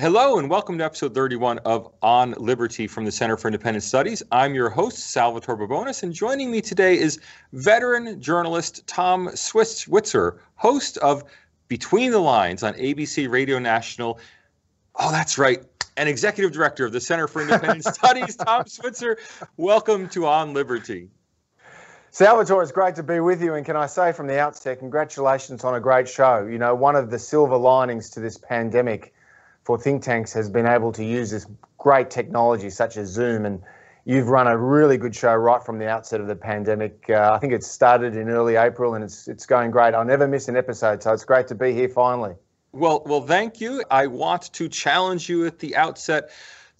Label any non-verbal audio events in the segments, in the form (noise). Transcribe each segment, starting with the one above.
Hello, and welcome to episode 31 of On Liberty from the Center for Independent Studies. I'm your host, Salvatore Babones, and joining me today is veteran journalist Tom Switzer, host of Between the Lines on ABC Radio National. Oh, that's right, and executive director of the Center for Independent (laughs) Studies, Tom Switzer. Welcome to On Liberty. Salvatore, it's great to be with you. And can I say from the outset, congratulations on a great show. You know, one of the silver linings to this pandemic for think tanks has been able to use this great technology such as Zoom. And you've run a really good show right from the outset of the pandemic. Uh, I think it started in early April and it's, it's going great. I'll never miss an episode, so it's great to be here finally. Well, well, thank you. I want to challenge you at the outset.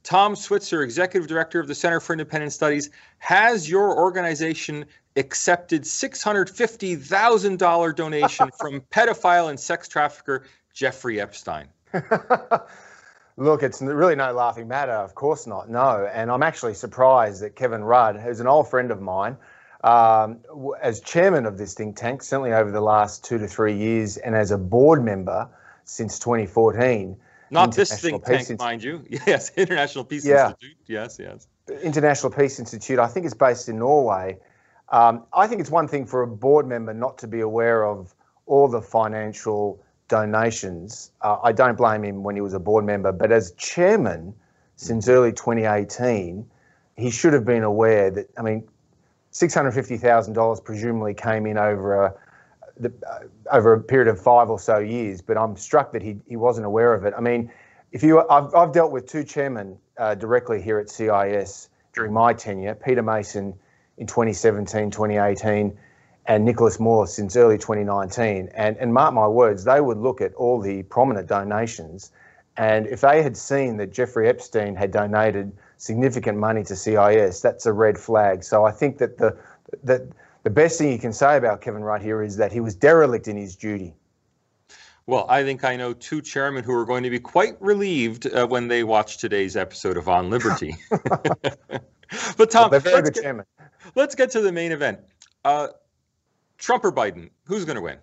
Tom Switzer, Executive Director of the Center for Independent Studies, has your organization accepted $650,000 donation (laughs) from pedophile and sex trafficker Jeffrey Epstein? (laughs) Look, it's really no laughing matter. Of course not. No. And I'm actually surprised that Kevin Rudd, who's an old friend of mine, um, as chairman of this think tank, certainly over the last two to three years, and as a board member since 2014. Not this think Peace tank, mind you. (laughs) Yes, International Peace yeah. Institute. Yes, yes. International Peace Institute, I think it's based in Norway. Um, I think it's one thing for a board member not to be aware of all the financial donations. Uh, I don't blame him when he was a board member, but as chairman since early 2018, he should have been aware that, I mean, $650,000 presumably came in over a, the, uh, over a period of five or so years, but I'm struck that he, he wasn't aware of it. I mean, if you, I've, I've dealt with two chairmen uh, directly here at CIS during my tenure, Peter Mason in 2017, 2018, and Nicholas Moore since early 2019. And, and mark my words, they would look at all the prominent donations. And if they had seen that Jeffrey Epstein had donated significant money to CIS, that's a red flag. So I think that the, that the best thing you can say about Kevin Rudd here is that he was derelict in his duty. Well, I think I know two chairmen who are going to be quite relieved uh, when they watch today's episode of On Liberty. (laughs) (laughs) but Tom, well, let's, get, let's, get, to the main event. Uh, Trump or Biden, who's going to win?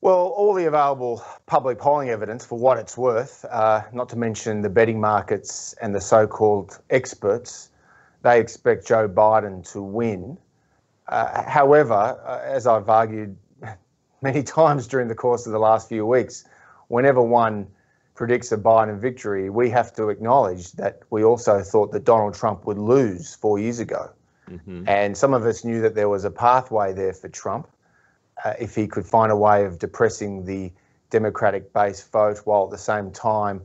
Well, all the available public polling evidence, for what it's worth, uh, not to mention the betting markets and the so called experts, they expect Joe Biden to win. Uh, however, uh, as I've argued (laughs) many times during the course of the last few weeks, whenever one predicts a Biden victory, we have to acknowledge that we also thought that Donald Trump would lose four years ago. Mm-hmm. And some of us knew that there was a pathway there for Trump uh, if he could find a way of depressing the Democratic base vote while at the same time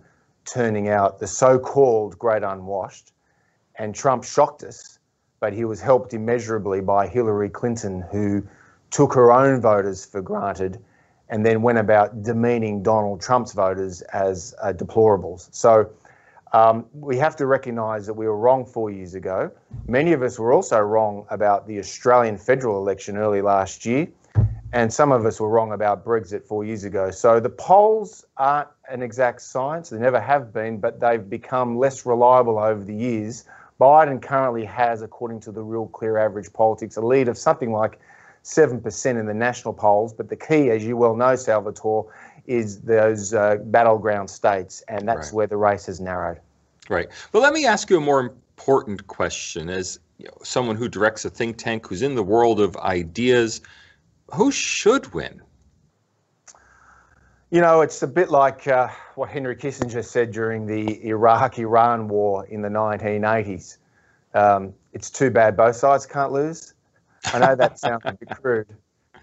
turning out the so called great unwashed. And Trump shocked us, but he was helped immeasurably by Hillary Clinton, who took her own voters for granted and then went about demeaning Donald Trump's voters as uh, deplorables. So um, we have to recognise that we were wrong four years ago. Many of us were also wrong about the Australian federal election early last year, and some of us were wrong about Brexit four years ago. So the polls aren't an exact science, they never have been, but they've become less reliable over the years. Biden currently has, according to the Real Clear Average Politics, a lead of something like 7% in the national polls. But the key, as you well know, Salvatore, is those uh, battleground states, and that's right. where the race has narrowed. Right. But let me ask you a more important question as you know, someone who directs a think tank who's in the world of ideas. Who should win? You know, it's a bit like uh, what Henry Kissinger said during the Iraq Iran war in the 1980s. Um, it's too bad both sides can't lose. I know that sounds a bit crude,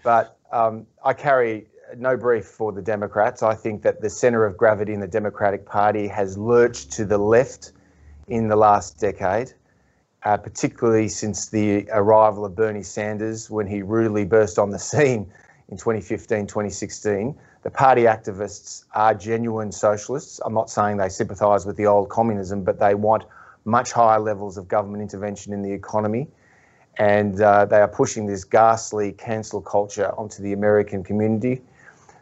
but um, I carry no brief for the Democrats. I think that the centre of gravity in the Democratic Party has lurched to the left in the last decade, uh, particularly since the arrival of Bernie Sanders when he rudely burst on the (laughs) scene in 2015, 2016. The party activists are genuine socialists. I'm not saying they sympathise with the old communism, but they want much higher levels of government intervention in the economy and uh, they are pushing this ghastly cancel culture onto the American community.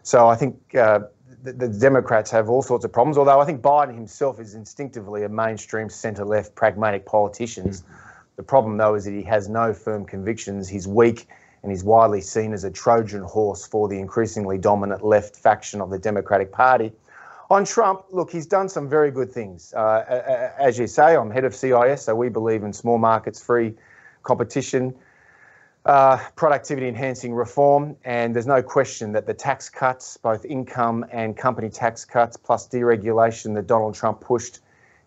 So I think uh, the, the, Democrats have all sorts of problems, although I think Biden himself is instinctively a mainstream centre left pragmatic politician. Mm. The problem, though, is that he has no firm convictions. He's weak and he's widely seen as a Trojan horse for the increasingly dominant left faction of the Democratic Party. On Trump, look, he's done some very good things. Uh, as you say, I'm head of CIS, so we believe in small markets, free competition, uh, productivity enhancing reform, and there's no question that the tax cuts, both income and company tax cuts, plus deregulation that Donald Trump pushed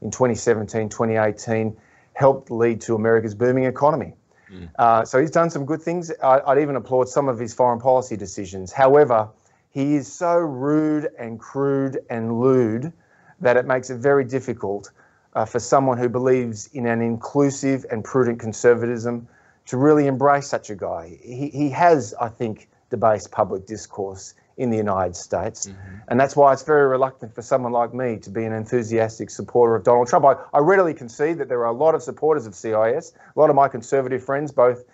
in 2017, 2018, helped lead to America's booming economy. Mm. Uh, so he's done some good things. I, I'd even applaud some of his foreign policy decisions. However, he is so rude and crude and lewd that it makes it very difficult uh, for someone who believes in an inclusive and prudent conservatism to really embrace such a guy. He, he has, I think, debased public discourse in the United States. Mm-hmm. And that's why it's very reluctant for someone like me to be an enthusiastic supporter of Donald Trump. I, I readily concede that there are a lot of supporters of CIS, a lot of my conservative friends, both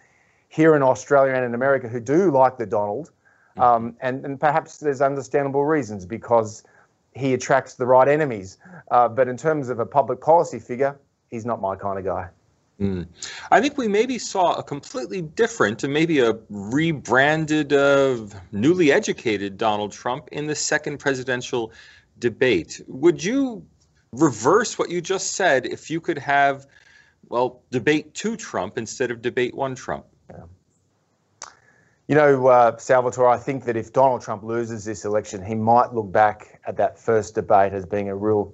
here in Australia and in America, who do like the Donald. Mm-hmm. Um, and, and perhaps there's understandable reasons because he attracts the right enemies. Uh, but in terms of a public policy figure, he's not my kind of guy. Mm. I think we maybe saw a completely different and maybe a rebranded, uh, newly educated Donald Trump in the second presidential debate. Would you reverse what you just said if you could have, well, debate two Trump instead of debate one Trump? You know, uh, Salvatore, I think that if Donald Trump loses this election, he might look back at that first debate as being a real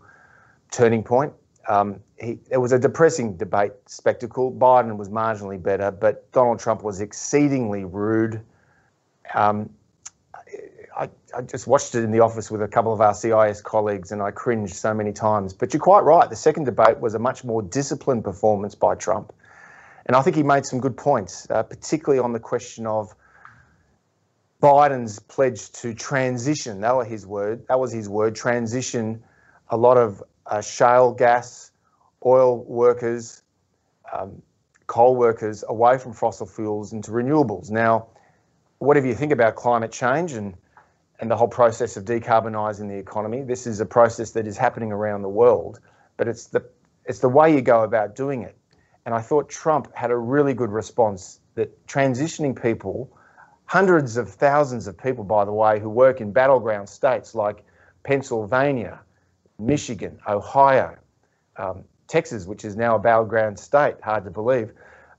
turning point. Um, he, it was a depressing debate spectacle. Biden was marginally better, but Donald Trump was exceedingly rude. Um, I, I, just watched it in the office with a couple of our CIS colleagues and I cringed so many times. But you're quite right. The second debate was a much more disciplined performance by Trump. And I think he made some good points, uh, particularly on the question of Biden's pledge to transition. That was his word. That was his word. Transition a lot of uh, shale gas, oil workers, um, coal workers away from fossil fuels into renewables. Now, whatever you think about climate change and and the whole process of decarbonising the economy, this is a process that is happening around the world, but it's the it's the way you go about doing it. And I thought Trump had a really good response that transitioning people, hundreds of thousands of people, by the way, who work in battleground states like Pennsylvania, Michigan, Ohio, um, Texas, which is now a battleground state, hard to believe.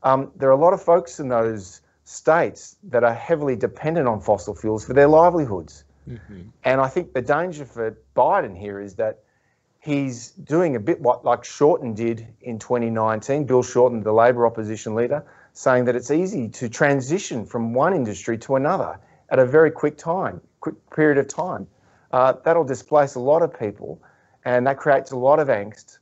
Um, there are a lot of folks in those states that are heavily dependent on fossil fuels for their livelihoods. Mm-hmm. And I think the danger for Biden here is that he's doing a bit what like Shorten did in 2019, Bill Shorten, the Labor opposition leader, saying that it's easy to transition from one industry to another at a very quick time, quick period of time. Uh, that'll displace a lot of people and that creates a lot of angst.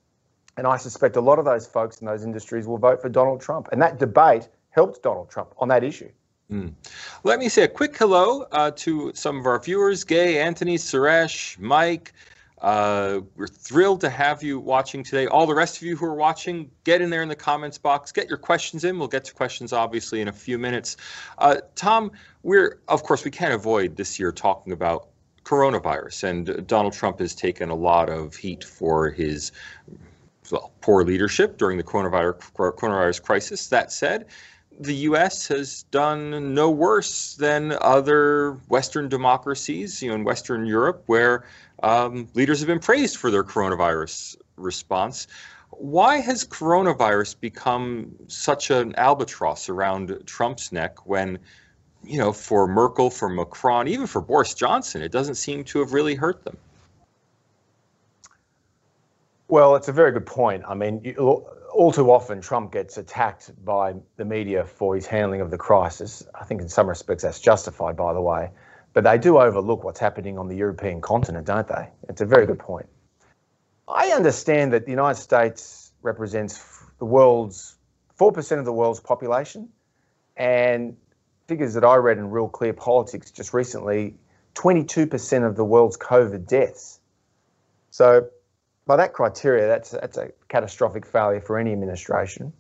And I suspect a lot of those folks in those industries will vote for Donald Trump. And that debate helped Donald Trump on that issue. Mm. Let me say a quick hello uh, to some of our viewers Gay, Anthony, Suresh, Mike. Uh, we're thrilled to have you watching today. All the rest of you who are watching, get in there in the comments box, get your questions in. We'll get to questions obviously in a few minutes. Uh, Tom, we're, of course, we can't avoid this year talking about coronavirus. And Donald Trump has taken a lot of heat for his well, poor leadership during the coronavirus, crisis. That said, the U.S. has done no worse than other Western democracies, you know, in Western Europe, where um, leaders have been praised for their coronavirus response. Why has coronavirus become such an albatross around Trump's neck when you know, for Merkel, for Macron, even for Boris Johnson, it doesn't seem to have really hurt them. Well, it's a very good point. I mean, all too often, Trump gets attacked by the media for his handling of the crisis. I think in some respects that's justified, by the way. But they do overlook what's happening on the European continent, don't they? It's a very good point. I understand that the United States represents the world's 4% of the world's population, and figures that I read in Real Clear Politics just recently 22% of the world's COVID deaths. So, by that criteria, that's, that's a catastrophic failure for any administration.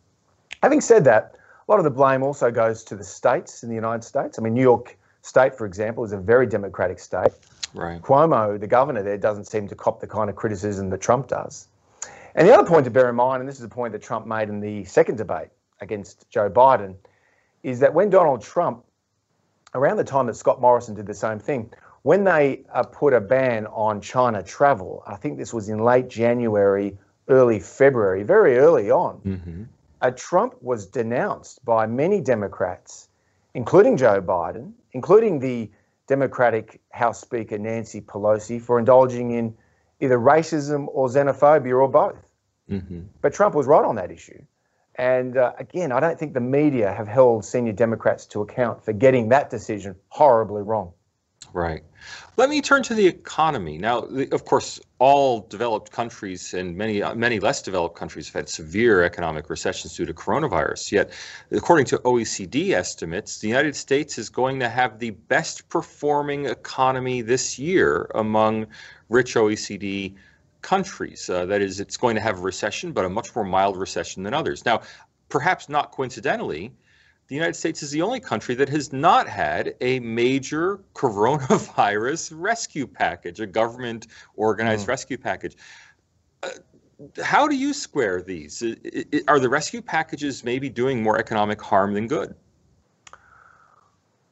Having said that, a lot of the blame also goes to the states in the United States. I mean, New York State, for example, is a very democratic state. Right. Cuomo, the governor there, doesn't seem to cop the kind of criticism that Trump does. And the other point to bear in mind, and this is a point that Trump made in the second debate against Joe Biden, is that when Donald Trump, around the time that Scott Morrison did the same thing, when they uh, put a ban on China travel, I think this was in late January, early February, very early on, mm-hmm. uh, Trump was denounced by many Democrats, including Joe Biden, including the Democratic House Speaker Nancy Pelosi, for indulging in either racism or xenophobia or both. Mm-hmm. But Trump was right on that issue. And uh, again, I don't think the media have held senior Democrats to account for getting that decision horribly wrong. Right. Let me turn to the economy. Now, of course, all developed countries and many many less developed countries have had severe economic recessions due to coronavirus. Yet, according to OECD estimates, the United States is going to have the best performing economy this year among rich OECD countries. Uh, that is, it's going to have a recession, but a much more mild recession than others. Now, perhaps not coincidentally, the United States is the only country that has not had a major (laughs) coronavirus rescue package, a government organized mm. rescue package. Uh, how do you square these? Are the rescue packages maybe doing more economic harm than good?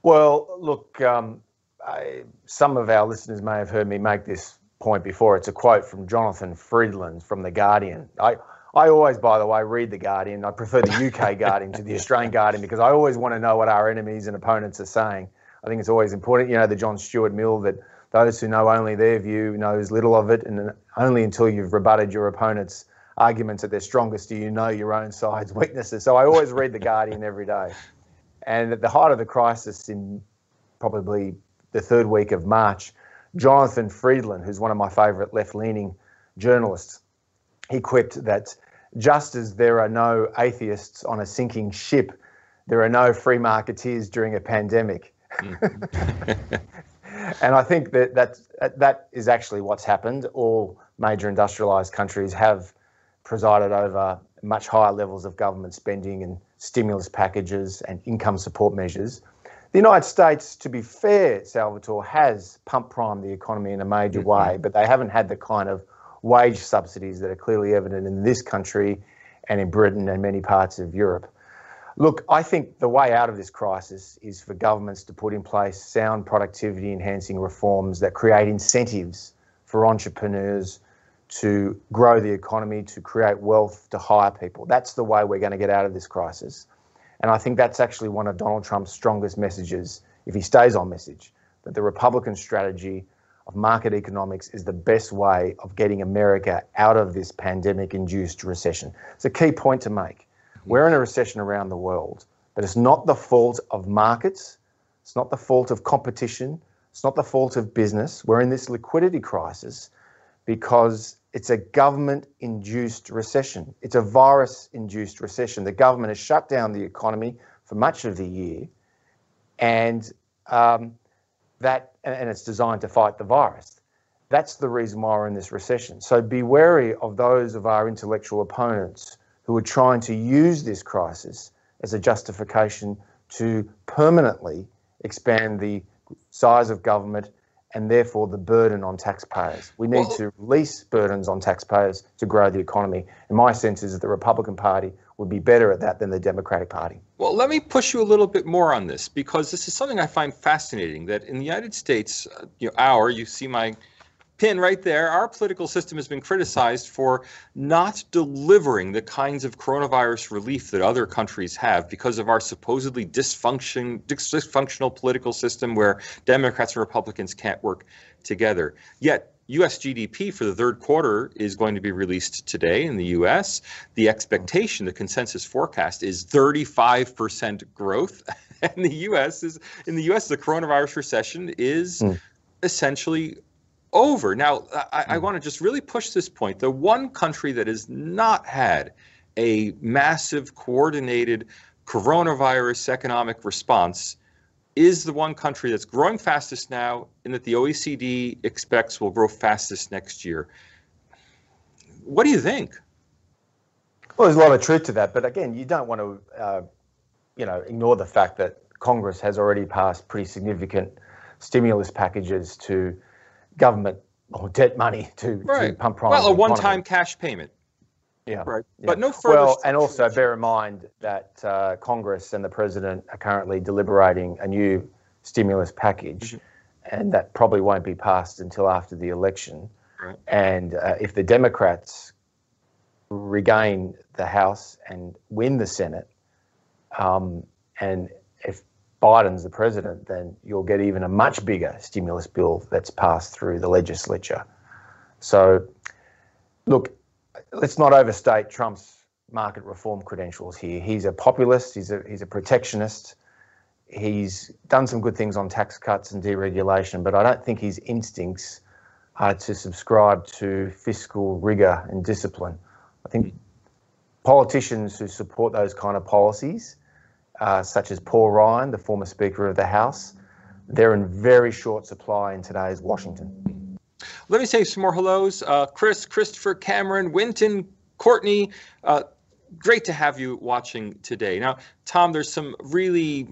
Well, look, um, I, some of our listeners may have heard me make this point before. It's a quote from Jonathan Freedland from The Guardian. I, I always, by the way, read The Guardian. I prefer the UK (laughs) Guardian to the Australian Guardian because I always want to know what our enemies and opponents are saying. I think it's always important. You know, the John Stuart Mill that those who know only their view knows little of it, and only until you've rebutted your opponent's arguments at their strongest do you know your own side's (laughs) weaknesses. So I always read The Guardian every day. And at the height of the crisis in probably the third week of March, Jonathan Freedland, who's one of my favourite left leaning journalists, he quipped that just as there are no atheists on a sinking ship, there are no free marketeers during a pandemic. Mm. (laughs) (laughs) and I think that, that that is actually what's happened. All major industrialised countries have presided over much higher levels of government spending and stimulus packages and income support measures. The United States, to be fair, Salvatore, has pump primed the economy in a major mm-hmm. way, but they haven't had the kind of wage subsidies that are clearly evident in this country and in Britain and many parts of Europe. Look, I think the way out of this crisis is for governments to put in place sound productivity enhancing reforms that create incentives for entrepreneurs to grow the economy, to create wealth, to hire people. That's the way we're going to get out of this crisis. And I think that's actually one of Donald Trump's strongest messages, if he stays on message, that the Republican strategy of market economics is the best way of getting America out of this pandemic induced recession. It's a key point to make. We're in a recession around the world, but it's not the fault of markets, it's not the fault of competition, it's not the fault of business. We're in this liquidity crisis because it's a government induced recession. It's a virus induced recession. The government has shut down the economy for much of the year, and um, that and it's designed to fight the virus. That's the reason why we're in this recession. So be wary of those of our intellectual opponents who are trying to use this crisis as a justification to permanently expand the size of government and therefore the burden on taxpayers. We need well, to release burdens on taxpayers to grow the economy. And my sense is that the Republican Party would be better at that than the Democratic Party. Well, let me push you a little bit more on this because this is something I find fascinating that in the United States, uh, you know, our, you see my pin right there, our political system has been criticized for not delivering the kinds of coronavirus relief that other countries have because of our supposedly dysfunction, dysfunctional political system where Democrats and Republicans can't work together. Yet, US GDP for the third quarter is going to be released today in the US. The expectation, the consensus forecast is 35% growth. (laughs) And the US is in the US the coronavirus recession is mm. essentially over. Now, I, I hmm. want to just really push this point. The one country that has not had a massive coordinated coronavirus economic response is the one country that's growing fastest now and that the OECD expects will grow fastest next year. What do you think? Well, there's a lot of truth to that, but again, you don't want to, uh, you know, ignore the fact that Congress has already passed pretty significant stimulus packages to government or debt money to, right. to pump prime. Well, a one-time cash payment. Yeah. Right. Yeah. But no further. Well, and also bear in mind that uh, Congress and the president are currently deliberating a new stimulus package. Mm-hmm. and that probably won't be passed until after the election. Right. And uh, if the Democrats regain the House and win the Senate, um, and if Biden's the president, then you'll get even a much bigger stimulus bill that's passed through the legislature. So, look, let's not overstate Trump's market reform credentials here. He's a populist, he's a, he's a protectionist, he's done some good things on tax cuts and deregulation, but I don't think his instincts are to subscribe to fiscal rigor and discipline. I think hmm. politicians who support those kind of policies, uh, such as Paul Ryan, the former Speaker of the House, they're in very short supply in today's Washington. Let me say some more hellos. Uh, Chris, Christopher, Cameron, Winton, Courtney. Uh, great to have you watching today. Now, Tom, there's some really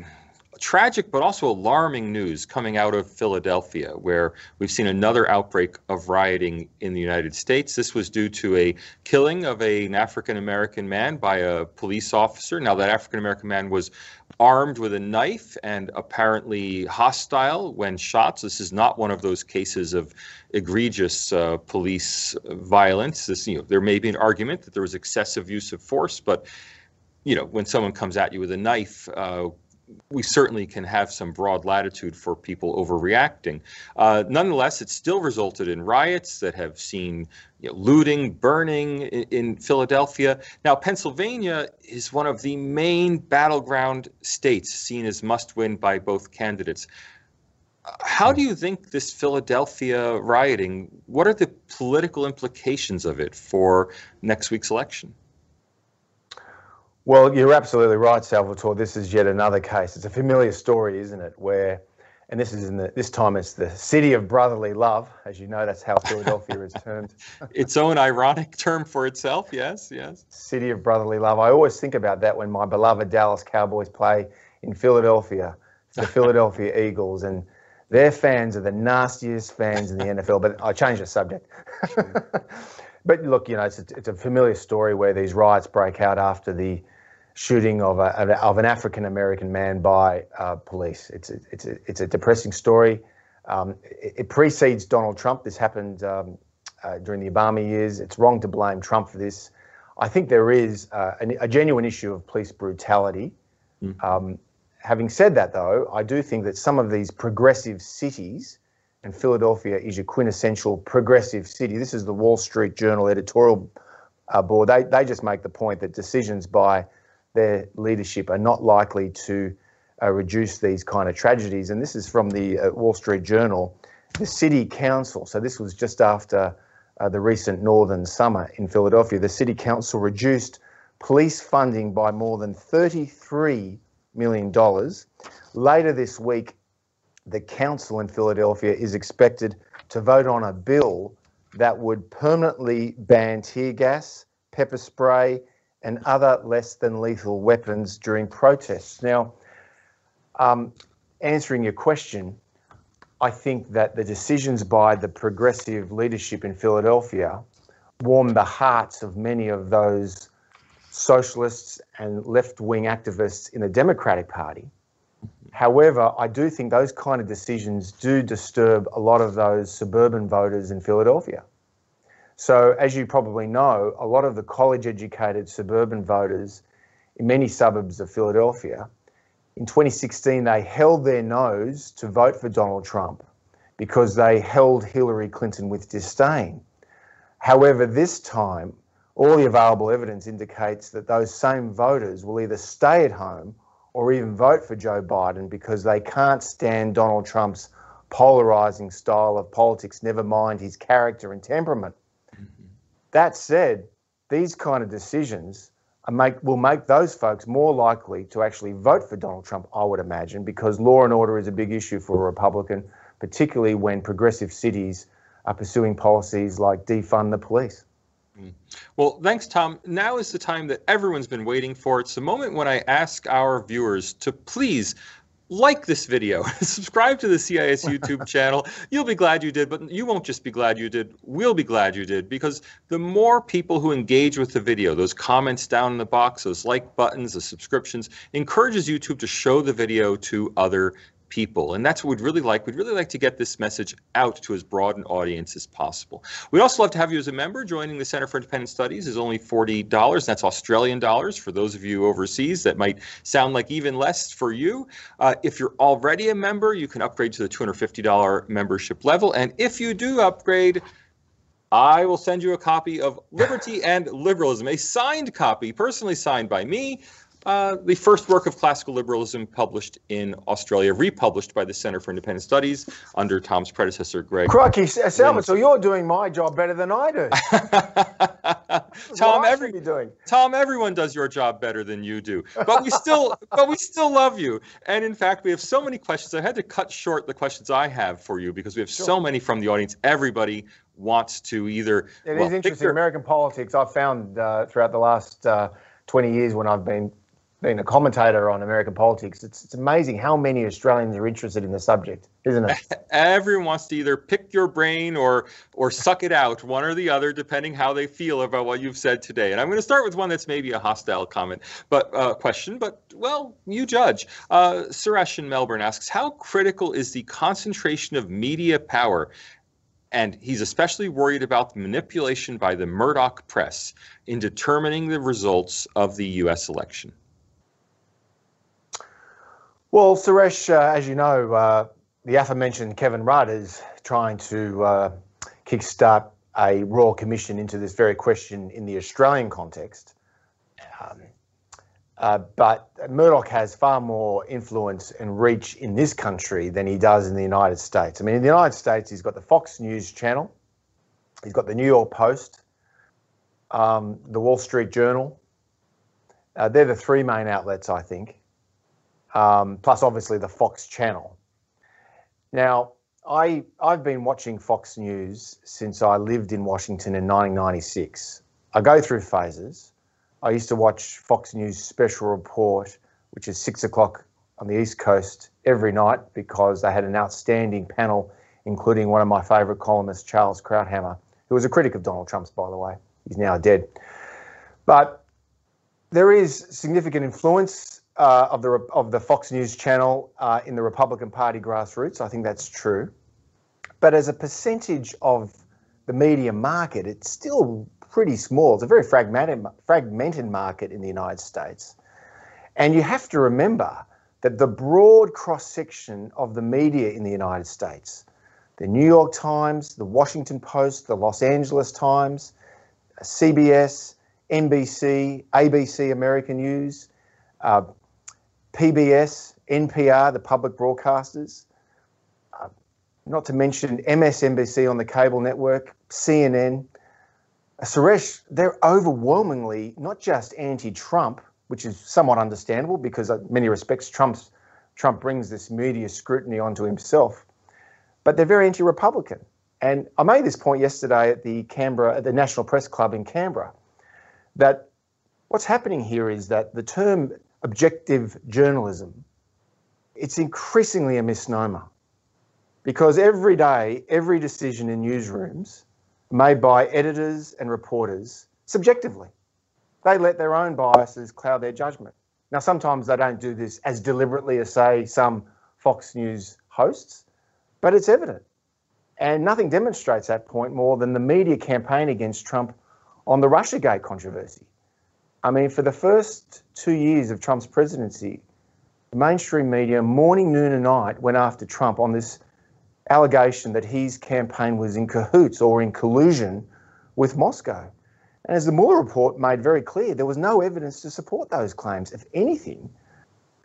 tragic but also alarming news coming out of Philadelphia, where we've seen another outbreak of rioting in the United States. This was due to a killing of a, an African American man by a police officer. Now, that African American man was armed with a knife and apparently hostile when shot. So this is not one of those cases of egregious uh, police violence. This, you know, there may be an argument that there was excessive use of force, but you know, when someone comes at you with a knife, uh, we certainly can have some broad latitude for people overreacting. Uh, nonetheless, it still resulted in riots that have seen you know, looting, burning in, in, Philadelphia. Now, Pennsylvania is one of the main battleground states seen as must win by both candidates. How do you think this Philadelphia rioting, what are the political implications of it for next week's election? Well, you're absolutely right, Salvatore. This is yet another case. It's a familiar story, isn't it? Where, and this is in the this time it's the city of brotherly love, as you know. That's how Philadelphia is termed. (laughs) its own ironic term for itself. Yes, yes. City of brotherly love. I always think about that when my beloved Dallas Cowboys play in Philadelphia, the (laughs) Philadelphia Eagles, and their fans are the nastiest fans in the NFL. But I changed the subject. (laughs) but look, you know, it's a, it's a familiar story where these riots break out after the shooting of, a, of an African American man by uh, police. It's a, it's, a, it's a depressing story. Um, it, it, precedes Donald Trump. This happened um, uh, during the Obama years. It's wrong to blame Trump for this. I think there is uh, a, a, genuine issue of police brutality. Mm. Um, having said that, though, I do think that some of these progressive cities, and Philadelphia is a quintessential progressive city. This is the Wall Street Journal editorial uh, board. They, they just make the point that decisions by their leadership are not likely to uh, reduce these kind of tragedies. And this is from the uh, Wall Street Journal. The City Council, so this was just after uh, the recent northern summer in Philadelphia, the City Council reduced police funding by more than $33 million. Later this week, the council in Philadelphia is expected to vote on a bill that would permanently ban tear gas, pepper spray, and other less than lethal weapons during protests. Now, um, answering your question, I think that the decisions by the progressive leadership in Philadelphia warmed the hearts of many of those socialists and left wing activists in the Democratic Party. However, I do think those kind of decisions do disturb a lot of those suburban voters in Philadelphia. So, as you probably know, a lot of the college educated suburban voters in many suburbs of Philadelphia, in 2016, they held their nose to vote for Donald Trump because they held Hillary Clinton with disdain. However, this time, all the available evidence indicates that those same voters will either stay at home or even vote for Joe Biden because they can't stand Donald Trump's polarizing style of politics, never mind his character and temperament. That said, these kind of decisions make, will make those folks more likely to actually vote for Donald Trump, I would imagine, because law and order is a big issue for a Republican, particularly when progressive cities are pursuing policies like defund the police. Hmm. Well, thanks, Tom. Now is the time that everyone's been waiting for. It's the moment when I ask our viewers to please like this video, (laughs) subscribe to the CIS YouTube (laughs) channel. You'll be glad you did, but you won't just be glad you did. We'll be glad you did because the more people who engage with the video, those comments down in the box, those like buttons, the subscriptions, encourages YouTube to show the video to other people. And that's what we'd really like. We'd really like to get this message out to as broad an audience as possible. We'd also love to have you as a member. Joining the Center for Independent Studies is only $40. That's Australian dollars. For those of you overseas, that might sound like even less for you. Uh, if you're already a member, you can upgrade to the $250 membership level. And if you do upgrade, I will send you a copy of Liberty and Liberalism, a signed copy, personally signed by me, uh, the first work of classical liberalism published in Australia, republished by the Center for Independent Studies under Tom's predecessor, Greg. Crikey, Salman, so you're doing my job better than I do. (laughs) Tom, every, doing. Tom, everyone does your job better than you do, but we still, (laughs) but we still love you. And in fact, we have so many questions. I had to cut short the questions I have for you because we have sure. so many from the audience. Everybody wants to either. It well, is interesting. American politics. I've found uh, throughout the last uh, 20 years when I've been being a commentator on American politics, it's, it's amazing how many Australians are interested in the subject, isn't it? (laughs) Everyone wants to either pick your brain or or suck it out, one or the other, depending how they feel about what you've said today. And I'm going to start with one that's maybe a hostile comment, but uh, question, but well, you judge. Uh, Suresh in Melbourne asks, how critical is the concentration of media power and he's especially worried about the manipulation by the Murdoch press in determining the results of the U.S. election. Well, Suresh, uh, as you know, uh, the aforementioned Kevin Rudd is trying to uh, kickstart a royal commission into this very question in the Australian context. Um, uh, but Murdoch has far more influence and reach in this country than he does in the United States. I mean, in the United States, he's got the Fox News channel, he's got the New York Post, um, the Wall Street Journal. Uh, they're the three main outlets, I think um, plus obviously the Fox channel. Now, I, I've been watching Fox News since I lived in Washington in 1996. I go through phases. I used to watch Fox News Special Report, which is six o'clock on the East Coast every night because they had an outstanding panel, including one of my favourite columnists, Charles Krauthammer, who was a critic of Donald Trump's, by the way. He's now dead. But there is significant influence uh, of the of the Fox News channel uh, in the Republican Party grassroots. I think that's true, but as a percentage of the media market, it's still pretty small. It's a very fragmented fragmented market in the United States, and you have to remember that the broad cross section of the media in the United States, the New York Times, the Washington Post, the Los Angeles Times, CBS, NBC, ABC, American News. Uh, PBS, NPR, the public broadcasters, uh, not to mention MSNBC on the cable network, CNN. Uh, Suresh, they're overwhelmingly not just anti-Trump, which is somewhat understandable because in many respects Trump's, Trump brings this media scrutiny onto himself, but they're very anti-Republican. And I made this point yesterday at the Canberra, at the National Press Club in Canberra, that what's happening here is that the term objective journalism, it's increasingly a misnomer because every day, every decision in newsrooms made by editors and reporters subjectively. They let their own biases cloud their judgment. Now, sometimes they don't do this as deliberately as, say, some Fox News hosts, but it's evident. And nothing demonstrates that point more than the media campaign against Trump on the Russiagate controversy. I mean, for the first two years of Trump's presidency, the mainstream media, morning, noon, and night, went after Trump on this allegation that his campaign was in cahoots or in collusion with Moscow. And as the Mueller report made very clear, there was no evidence to support those claims. If anything,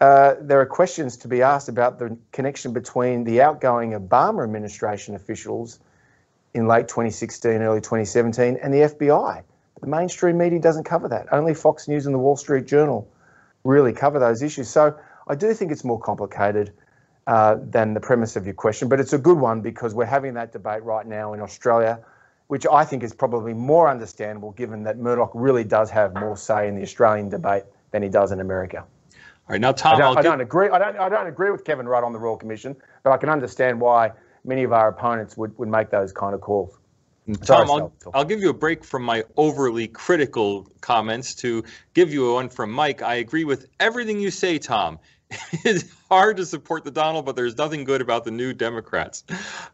uh, there are questions to be asked about the connection between the outgoing Obama administration officials in late 2016, early 2017, and the FBI. The mainstream media doesn't cover that. Only Fox News and the Wall Street Journal really cover those issues. So I do think it's more complicated uh, than the premise of your question, but it's a good one because we're having that debate right now in Australia, which I think is probably more understandable given that Murdoch really does have more say in the Australian debate than he does in America. All right, now Tom, I don't, I don't agree. I don't. I don't agree with Kevin Rudd on the Royal Commission, but I can understand why many of our opponents would, would make those kind of calls. Tom, I'll, I'll, give you a break from my overly critical comments to give you one from Mike. I agree with everything you say, Tom. (laughs) it's hard to support the Donald, but there's nothing good about the new Democrats.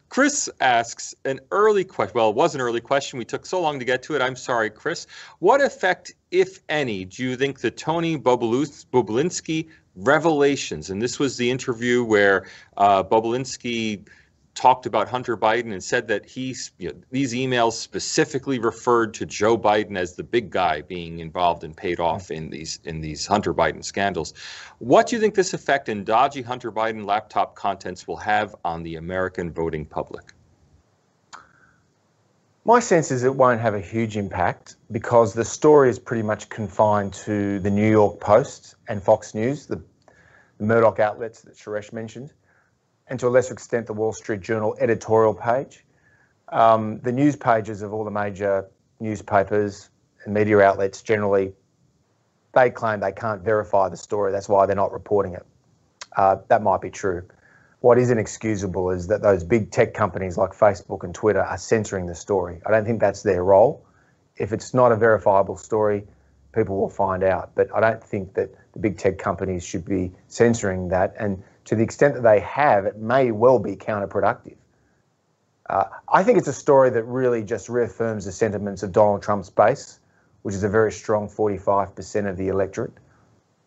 Chris asks an early question. Well, it was an early question. We took so long to get to it. I'm sorry, Chris. What effect, if any, do you think the Tony Bobulinski revelations, and this was the interview where uh, Bobulinski talked about Hunter Biden and said that he's you know, these emails specifically referred to Joe Biden as the big guy being involved and paid hmm. off in these in these Hunter Biden scandals. What do you think this effect in dodgy Hunter Biden laptop contents will have on the American voting public? My sense is it won't have a huge impact because the story is pretty much confined to the New York Post and Fox News, the, the Murdoch outlets that Suresh mentioned and to a lesser extent, the Wall Street Journal editorial page. Um, the news pages of all the major newspapers and media outlets generally, they claim they can't verify the story. That's why they're not reporting it. Uh, that might be true. What is inexcusable is that those big tech companies like Facebook and Twitter are censoring the story. I don't think that's their role. If it's not a verifiable story, people will find out. But I don't think that the big tech companies should be censoring that. And to the extent that they have, it may well be counterproductive. Uh, I think it's a story that really just reaffirms the sentiments of Donald Trump's base, which is a very strong 45% of the electorate.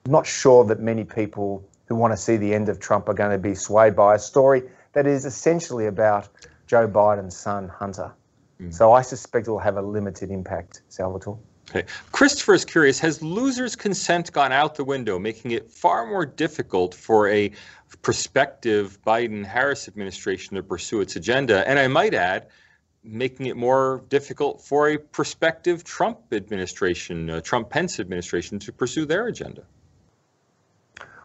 I'm not sure that many people who want to see the end of Trump are going to be swayed by a story that is essentially about Joe Biden's son, Hunter. Mm. So I suspect it will have a limited impact, Salvatore. Okay. Christopher is curious Has losers' consent gone out the window, making it far more difficult for a prospective Biden Harris administration to pursue its agenda? And I might add, making it more difficult for a prospective Trump administration, uh, Trump Pence administration, to pursue their agenda?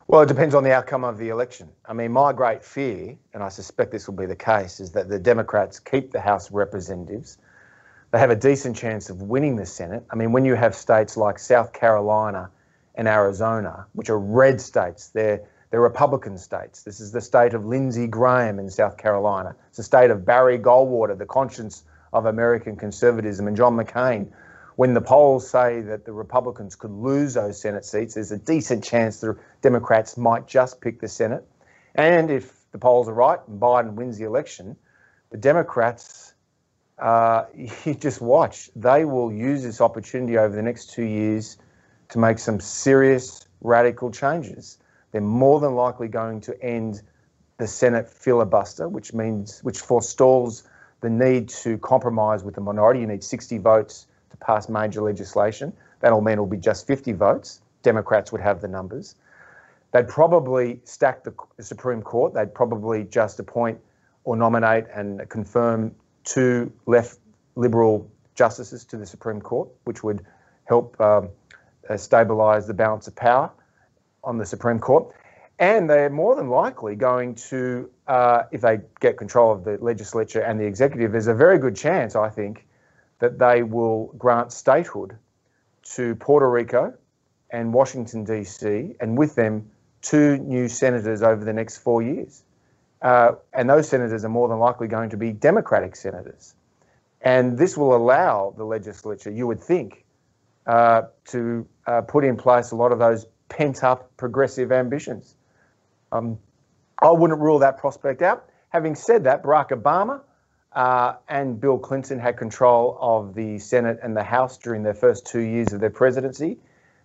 Well, it depends on the outcome of the election. I mean, my great fear, and I suspect this will be the case, is that the Democrats keep the House of Representatives they have a decent chance of winning the Senate. I mean, when you have states like South Carolina and Arizona, which are red states, they're they're Republican states. This is the state of Lindsey Graham in South Carolina. It's the state of Barry Goldwater, the conscience of American conservatism, and John McCain. When the polls say that the Republicans could lose those Senate seats, there's a decent chance the Democrats might just pick the Senate. And if the polls are right and Biden wins the election, the Democrats uh, (laughs) you just watch. They will use this opportunity over the next two years to make some serious radical changes. They're more than likely going to end the Senate filibuster, which means which forestalls the need to compromise with the minority. You need 60 votes to pass major legislation. That'll mean it'll be just 50 votes. Democrats would have the numbers. They'd probably stack the, the Supreme Court. They'd probably just appoint or nominate and confirm two left liberal justices to the Supreme Court, which would help um, uh, stabilise the balance of power on the Supreme Court. And they're more than likely going to, uh, if they get control of the legislature and the executive, there's a very good chance, I think, that they will grant statehood to Puerto Rico and Washington, D.C., and with them, two new senators over the next four years. Uh, and those senators are more than likely going to be Democratic senators. And this will allow the legislature, you would think, uh, to uh, put in place a lot of those pent up progressive ambitions. Um, I wouldn't rule that prospect out. Having said that, Barack Obama uh, and Bill Clinton had control of the Senate and the House during their first two years of their presidency,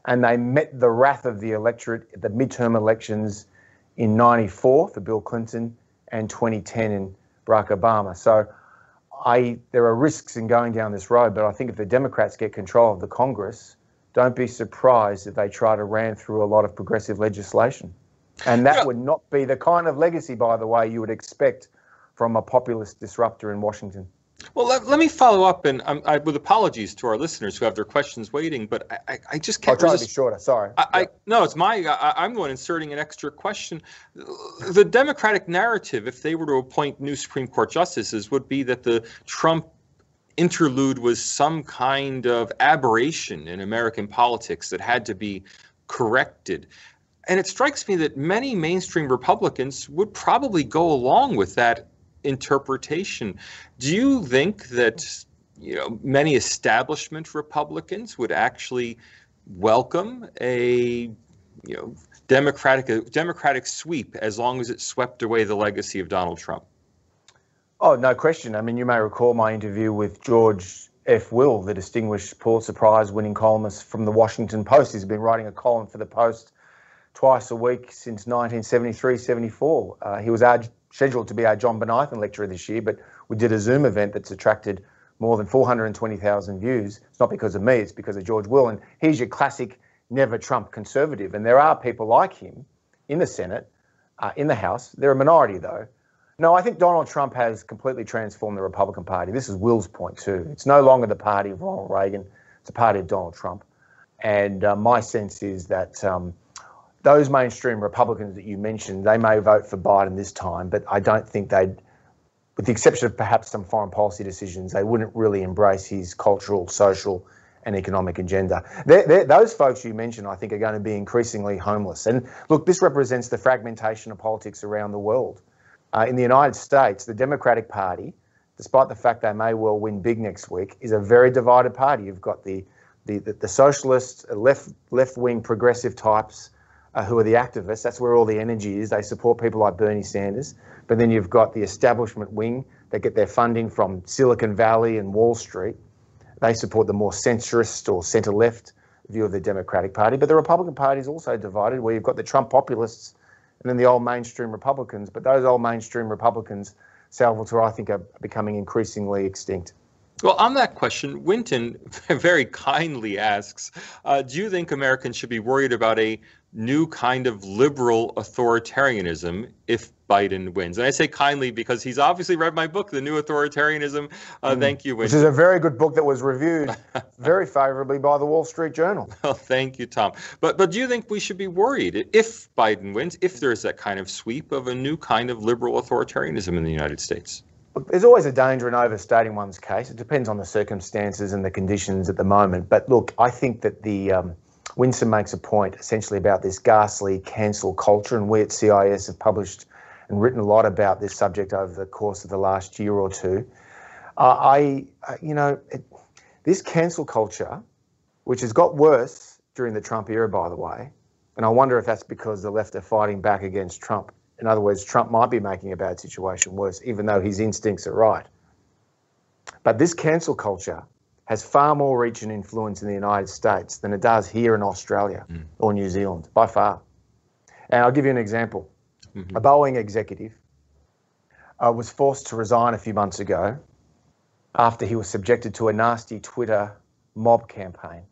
and they met the wrath of the electorate at the midterm elections in 94 for Bill Clinton and 2010 in Barack Obama. So I, there are risks in going down this road, but I think if the Democrats get control of the Congress, don't be surprised if they try to ram through a lot of progressive legislation. And that yeah. would not be the kind of legacy, by the way, you would expect from a populist disruptor in Washington. Well, let, let me follow up, and um, I, with apologies to our listeners who have their questions waiting, but I, I, I just can't. I'll try resist. to be shorter. Sorry. I, I no, it's my. I, am one inserting an extra question. The Democratic narrative, if they were to appoint new Supreme Court justices, would be that the Trump interlude was some kind of aberration in American politics that had to be corrected. And it strikes me that many mainstream Republicans would probably go along with that interpretation. Do you think that you know many establishment Republicans would actually welcome a you know, democratic democratic sweep as long as it swept away the legacy of Donald Trump? Oh, no question. I mean, you may recall my interview with George F. Will, the distinguished Pulitzer Prize winning columnist from the Washington Post. He's been writing a column for the Post twice a week since 1973 74. Uh, he was our, scheduled to be our John Bonython lecturer this year, but we did a Zoom event that's attracted more than 420,000 views. It's not because of me, it's because of George Will. And he's your classic never Trump conservative. And there are people like him in the Senate, uh, in the House. They're a minority, though. No, I think Donald Trump has completely transformed the Republican Party. This is Will's point, too. It's no longer the party of Ronald Reagan, it's a party of Donald Trump. And uh, my sense is that um, those mainstream Republicans that you mentioned, they may vote for Biden this time, but I don't think they'd with the exception of perhaps some foreign policy decisions, they wouldn't really embrace his cultural, social, and economic agenda. They're, they're, those folks you mentioned, I think, are going to be increasingly homeless. And look, this represents the fragmentation of politics around the world. Uh, in the United States, the Democratic Party, despite the fact they may well win big next week, is a very divided party. You've got the the, the, the socialist, left left wing progressive types uh, who are the activists. That's where all the energy is. They support people like Bernie Sanders. But then you've got the establishment wing that get their funding from Silicon Valley and Wall Street. They support the more centrist or centre left view of the Democratic Party. But the Republican Party is also divided, where you've got the Trump populists and then the old mainstream Republicans. But those old mainstream Republicans, Salvatore, I think are becoming increasingly extinct. Well, on that question, Winton (laughs) very kindly asks uh, Do you think Americans should be worried about a new kind of liberal authoritarianism if Biden wins. And I say kindly because he's obviously read my book, The New Authoritarianism. Uh, mm. Thank you, Which is a very good book that was reviewed (laughs) very favorably by the Wall Street Journal. (laughs) Well, thank you, Tom. But but do you think we should be worried if Biden wins, if there's that kind of sweep of a new kind of liberal authoritarianism in the United States? There's always a danger in overstating one's case. It depends on the circumstances and the conditions at the moment. But look, I think that the um, Winston makes a point essentially about this ghastly cancel culture, and we at CIS have published and written a lot about this subject over the course of the last year or two. Uh, I, uh, you know, it, this cancel culture, which has got worse during the Trump era, by the way, and I wonder if that's because the left are fighting back against Trump. In other words, Trump might be making a bad situation worse, even though his instincts are right. But this cancel culture has far more reach and influence in the United States than it does here in Australia mm. or New Zealand, by far. And I'll give you an example. Mm-hmm. A Boeing executive uh, was forced to resign a few months ago after he was subjected to a nasty Twitter mob campaign.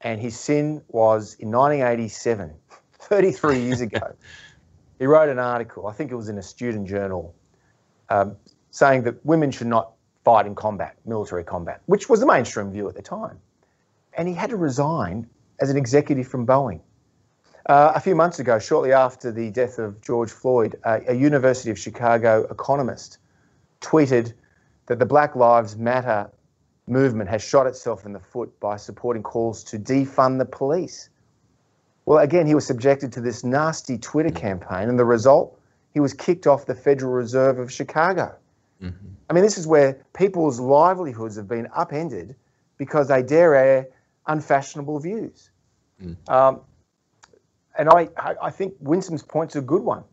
And his sin was in 1987, (laughs) 33 years ago, (laughs) he wrote an article, I think it was in a student journal, um, saying that women should not fight in combat, military combat, which was the mainstream view at the time. And he had to resign as an executive from Boeing. Uh, a few months ago, shortly after the death of George Floyd, a University of Chicago economist tweeted that the Black Lives Matter movement has shot itself in the foot by supporting calls to defund the police. Well, again, he was subjected to this nasty Twitter campaign, and the result, he was kicked off the Federal Reserve of Chicago. Mm-hmm. I mean, this is where people's livelihoods have been upended because they dare air unfashionable views. Mm. Um, and I, I think Winsome's point's a good one.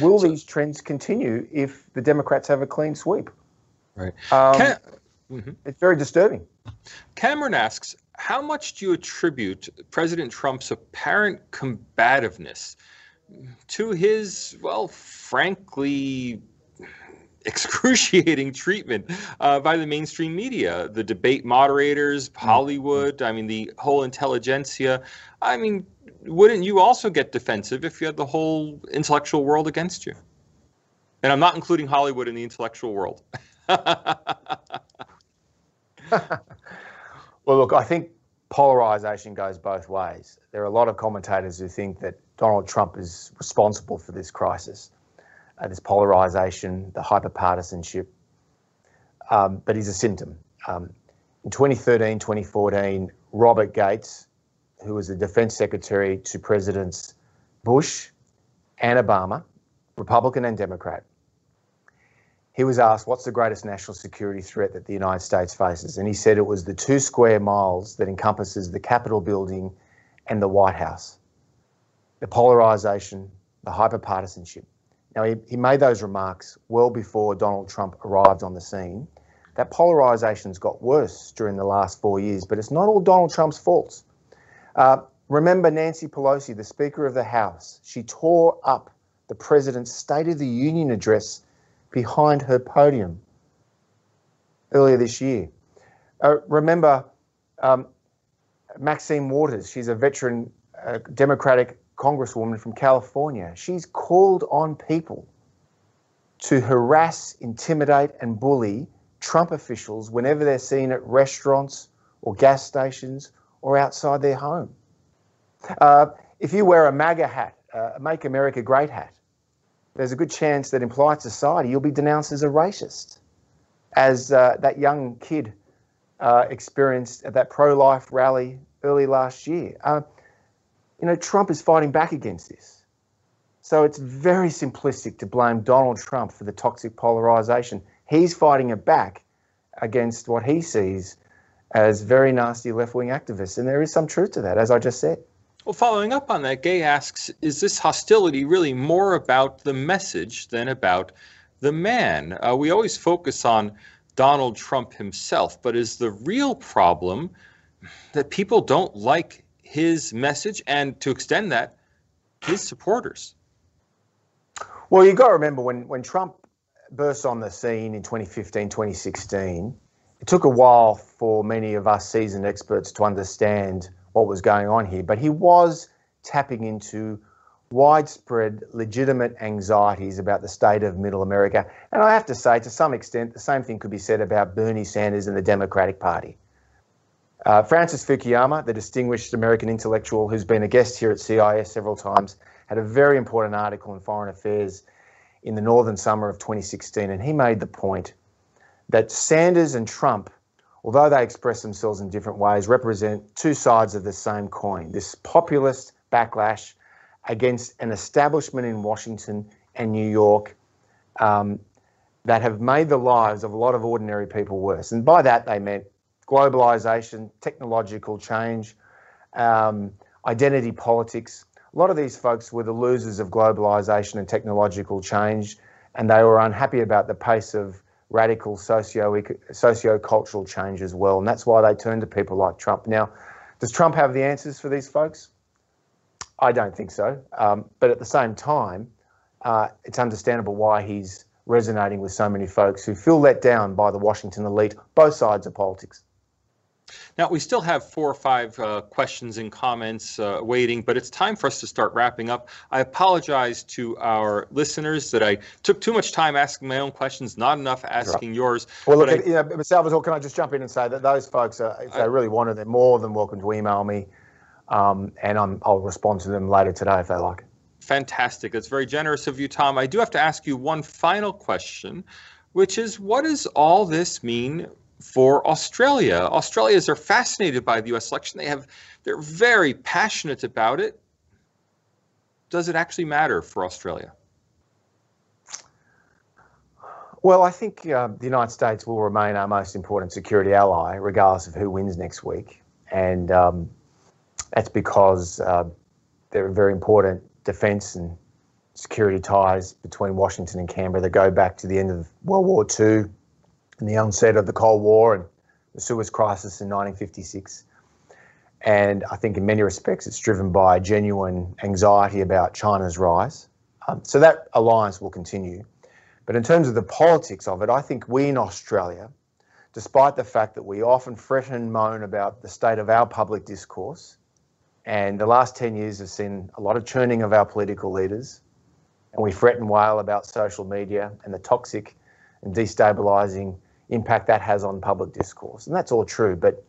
Will so, these trends continue if the Democrats have a clean sweep? Right. Um, Cam- mm-hmm. It's very disturbing. Cameron asks, how much do you attribute President Trump's apparent combativeness to his, well, frankly, excruciating treatment uh, by the mainstream media, the debate moderators, mm-hmm. Hollywood, I mean, the whole intelligentsia. I mean, wouldn't you also get defensive if you had the whole intellectual world against you? And I'm not including Hollywood in the intellectual world. (laughs) well, look, I think polarization goes both ways. There are a lot of commentators who think that Donald Trump is responsible for this crisis uh, this polarisation, the hyperpartisanship, um, but he's a symptom. Um, in 2013, 2014, Robert Gates, who was the defense secretary to Presidents Bush and Obama, Republican and Democrat, he was asked, What's the greatest national security threat that the United States faces? And he said it was the two square miles that encompasses the Capitol building and the White House. the polarization, the hyperpartisanship. Now, he, he made those remarks well before Donald Trump arrived on the scene. That polarization's got worse during the last four years, but it's not all Donald Trump's fault. Uh, remember Nancy Pelosi, the Speaker of the House? She tore up the President's State of the Union address behind her podium earlier this year. Uh, remember um, Maxine Waters, she's a veteran uh, Democratic congresswoman from California. She's called on people to harass, intimidate, and bully Trump officials whenever they're seen at restaurants or gas stations or outside their home. Uh, if you wear a MAGA hat, uh, a Make America Great hat, there's a good chance that in polite society you'll be denounced as a racist, as uh, that young kid uh, experienced at that pro life rally early last year. You know, Trump is fighting back against this. So it's very simplistic to blame Donald Trump for the toxic polarization. He's fighting it back against what he sees as very nasty left wing activists. And there is some truth to that, as I just said. Well, following up on that, Gay asks Is this hostility really more about the message than about the man? Uh, we always focus on Donald Trump himself, but is the real problem that people don't like his message and to extend that, his supporters? Well, you've got to remember when, when Trump burst on the scene in 2015, 2016, it took a while for many of us seasoned experts to understand what was going on here, but he was tapping into widespread legitimate anxieties about the state of middle America. And I have to say, to some extent, the same thing could be said about Bernie Sanders and the Democratic Party. Uh, Francis Fukuyama, the distinguished American intellectual who's been a guest here at CIS several times, had a very important article in Foreign Affairs in the northern summer of 2016, and he made the point that Sanders and Trump, although they express themselves in different ways, represent two sides of the same coin. This populist backlash against an establishment in Washington and New York um, that have made the lives of a lot of ordinary people worse. And by that, they meant globalization, technological change, um, identity politics. A lot of these folks were the losers of globalization and technological change, and they were unhappy about the pace of radical socio socio-cultural change as well. And that's why they turned to people like Trump. Now, does Trump have the answers for these folks? I don't think so. Um, but at the same time, uh, it's understandable why he's resonating with so many folks who feel let down by the Washington elite, both sides of politics. Now, we still have four or five uh, questions and comments uh, waiting, but it's time for us to start wrapping up. I apologize to our listeners that I took too much time asking my own questions, not enough asking right. yours. Well, look, I, you know, Salvatore, can I just jump in and say that those folks, are, if they really want it, they're more than welcome to email me, um, and i will respond to them later today if they like. Fantastic. That's very generous of you, Tom. I do have to ask you one final question, which is what does all this mean for Australia. Australians are fascinated by the U.S. election. They have, they're very passionate about it. Does it actually matter for Australia? Well, I think uh, the United States will remain our most important security ally, regardless of who wins next week, and um, that's because uh, there are very important defence and security ties between Washington and Canberra that go back to the end of World War II and the onset of the Cold War and the Suez Crisis in 1956. And I think in many respects it's driven by genuine anxiety about China's rise. Um, so that alliance will continue. But in terms of the politics of it, I think we in Australia, despite the fact that we often fret and moan about the state of our public discourse, and the last 10 years have seen a lot of churning of our political leaders, and we fret and wail about social media and the toxic and destabilising impact that has on public discourse. And that's all true. But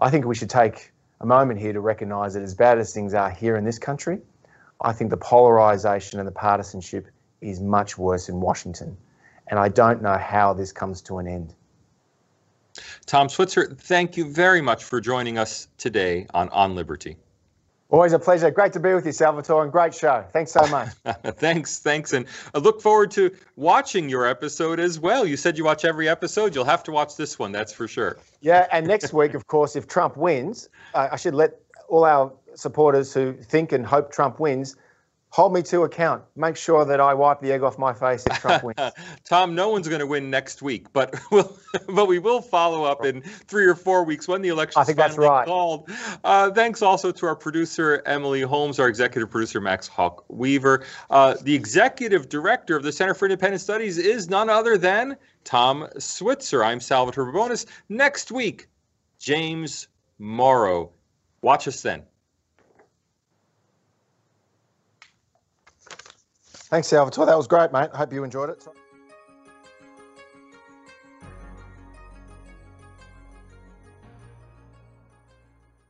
I think we should take a moment here to recognise that as bad as things are here in this country, I think the polarisation and the partisanship is much worse in Washington. And I don't know how this comes to an end. Tom Switzer, thank you very much for joining us today on On Liberty. Always a pleasure. Great to be with you, Salvatore, and great show. Thanks so much. (laughs) thanks, thanks. And I look forward to watching your episode as well. You said you watch every episode. You'll have to watch this one, that's for sure. Yeah, and next week, of course, if Trump wins, uh, I should let all our supporters who think and hope Trump wins hold me to account. Make sure that I wipe the egg off my face if Trump wins. (laughs) Tom, no one's going to win next week, but (laughs) we'll, but we will follow up in three or four weeks when the election. I think that's right. Called. Uh, thanks also to our producer Emily Holmes, our executive producer Max Hawk Weaver. Uh, the executive director of the Center for Independent Studies is none other than Tom Switzer. I'm Salvatore Babones. Next week, James Morrow. Watch us then. Thanks, Salvatore. That was great, mate. I hope you enjoyed it.